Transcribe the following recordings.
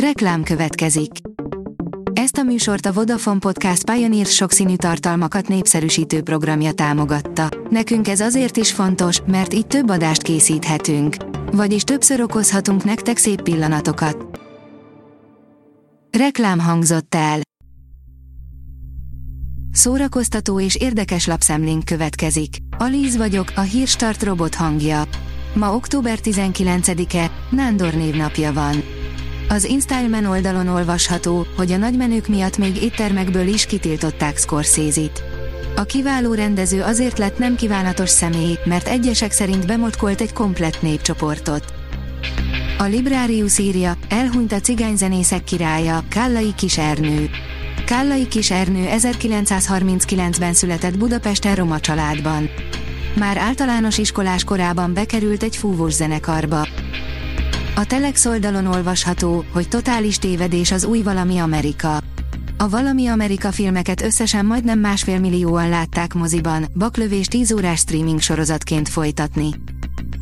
Reklám következik. Ezt a műsort a Vodafone Podcast Pioneer sokszínű tartalmakat népszerűsítő programja támogatta. Nekünk ez azért is fontos, mert így több adást készíthetünk. Vagyis többször okozhatunk nektek szép pillanatokat. Reklám hangzott el. Szórakoztató és érdekes lapszemlénk következik. Alíz vagyok, a hírstart robot hangja. Ma október 19-e, Nándor névnapja van. Az Instagram oldalon olvasható, hogy a nagymenők miatt még éttermekből is kitiltották Scorsese-t. A kiváló rendező azért lett nem kívánatos személy, mert egyesek szerint bemotkolt egy komplett népcsoportot. A Librarius írja, elhunyt a cigányzenészek királya, Kállai Kisernő. Kállai Kisernő 1939-ben született Budapesten roma családban. Már általános iskolás korában bekerült egy fúvós zenekarba. A Telex oldalon olvasható, hogy totális tévedés az új Valami Amerika. A Valami Amerika filmeket összesen majdnem másfél millióan látták moziban, baklövés 10 órás streaming sorozatként folytatni.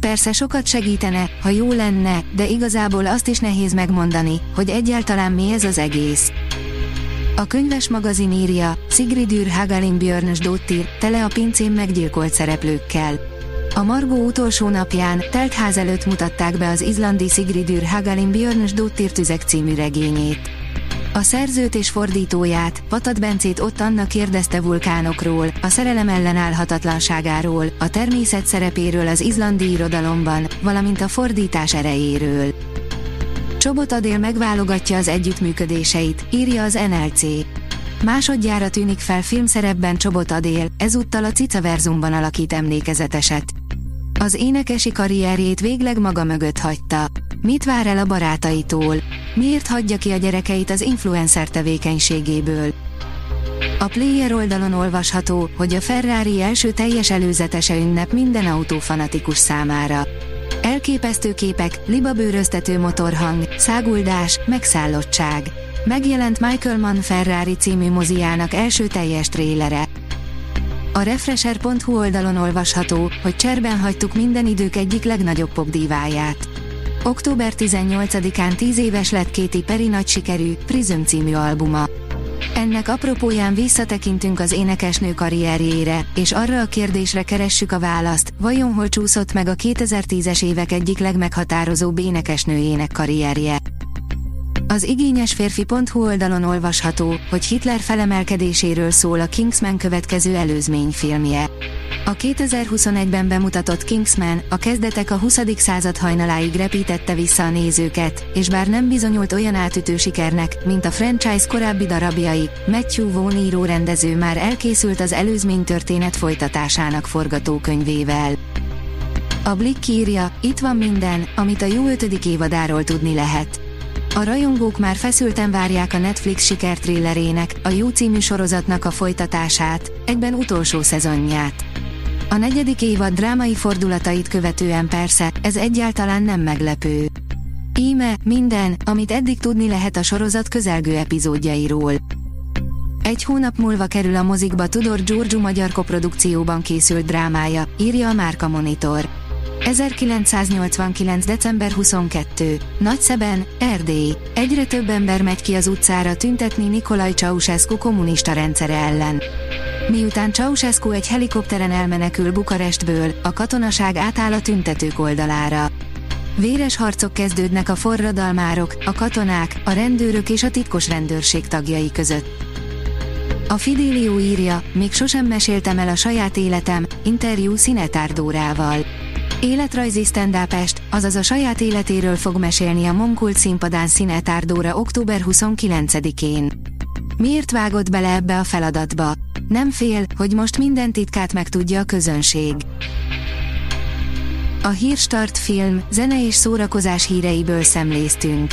Persze sokat segítene, ha jó lenne, de igazából azt is nehéz megmondani, hogy egyáltalán mi ez az egész. A könyves magazin írja, Sigridur Hagalin Björnös Dottir, tele a pincén meggyilkolt szereplőkkel. A Margó utolsó napján, telt ház előtt mutatták be az izlandi Sigridur Hagalin Björnös Dottir tüzek című regényét. A szerzőt és fordítóját, Patat Bencét ott Anna kérdezte vulkánokról, a szerelem ellenállhatatlanságáról, a természet szerepéről az izlandi irodalomban, valamint a fordítás erejéről. Csobot Adél megválogatja az együttműködéseit, írja az NLC. Másodjára tűnik fel filmszerepben Csobot Adél, ezúttal a Cica Verzumban alakít emlékezeteset. Az énekesi karrierjét végleg maga mögött hagyta. Mit vár el a barátaitól? Miért hagyja ki a gyerekeit az influencer tevékenységéből? A player oldalon olvasható, hogy a Ferrari első teljes előzetese ünnep minden autófanatikus számára. Elképesztő képek, libabőröztető motorhang, száguldás, megszállottság. Megjelent Michael Mann Ferrari című moziának első teljes trélere. A Refresher.hu oldalon olvasható, hogy cserben hagytuk minden idők egyik legnagyobb popdíváját. Október 18-án 10 éves lett Katy Perry nagy sikerű, Prism című albuma. Ennek apropóján visszatekintünk az énekesnő karrierjére, és arra a kérdésre keressük a választ, vajon hol csúszott meg a 2010-es évek egyik legmeghatározóbb énekesnőjének karrierje. Az igényes férfi.hu oldalon olvasható, hogy Hitler felemelkedéséről szól a Kingsman következő előzményfilmje. A 2021-ben bemutatott Kingsman a kezdetek a 20. század hajnaláig repítette vissza a nézőket, és bár nem bizonyult olyan átütő sikernek, mint a franchise korábbi darabjai, Matthew Vaughn író rendező már elkészült az előzmény történet folytatásának forgatókönyvével. A Blick írja, itt van minden, amit a jó ötödik évadáról tudni lehet. A rajongók már feszülten várják a Netflix sikertrillerének, a Jó című sorozatnak a folytatását, egyben utolsó szezonját. A negyedik évad drámai fordulatait követően persze, ez egyáltalán nem meglepő. Íme, minden, amit eddig tudni lehet a sorozat közelgő epizódjairól. Egy hónap múlva kerül a mozikba Tudor Giorgio magyar koprodukcióban készült drámája, írja a Márka Monitor. 1989. december 22. Nagyszeben, Erdély. Egyre több ember megy ki az utcára tüntetni Nikolaj Ceausescu kommunista rendszere ellen. Miután Ceausescu egy helikopteren elmenekül Bukarestből, a katonaság átáll a tüntetők oldalára. Véres harcok kezdődnek a forradalmárok, a katonák, a rendőrök és a titkos rendőrség tagjai között. A Fidélió írja, még sosem meséltem el a saját életem, interjú Szinetárdórával. Életrajzi stand azaz a saját életéről fog mesélni a Monkult színpadán Szinetárdóra október 29-én. Miért vágott bele ebbe a feladatba? Nem fél, hogy most minden titkát megtudja a közönség. A Hírstart film, zene és szórakozás híreiből szemléztünk.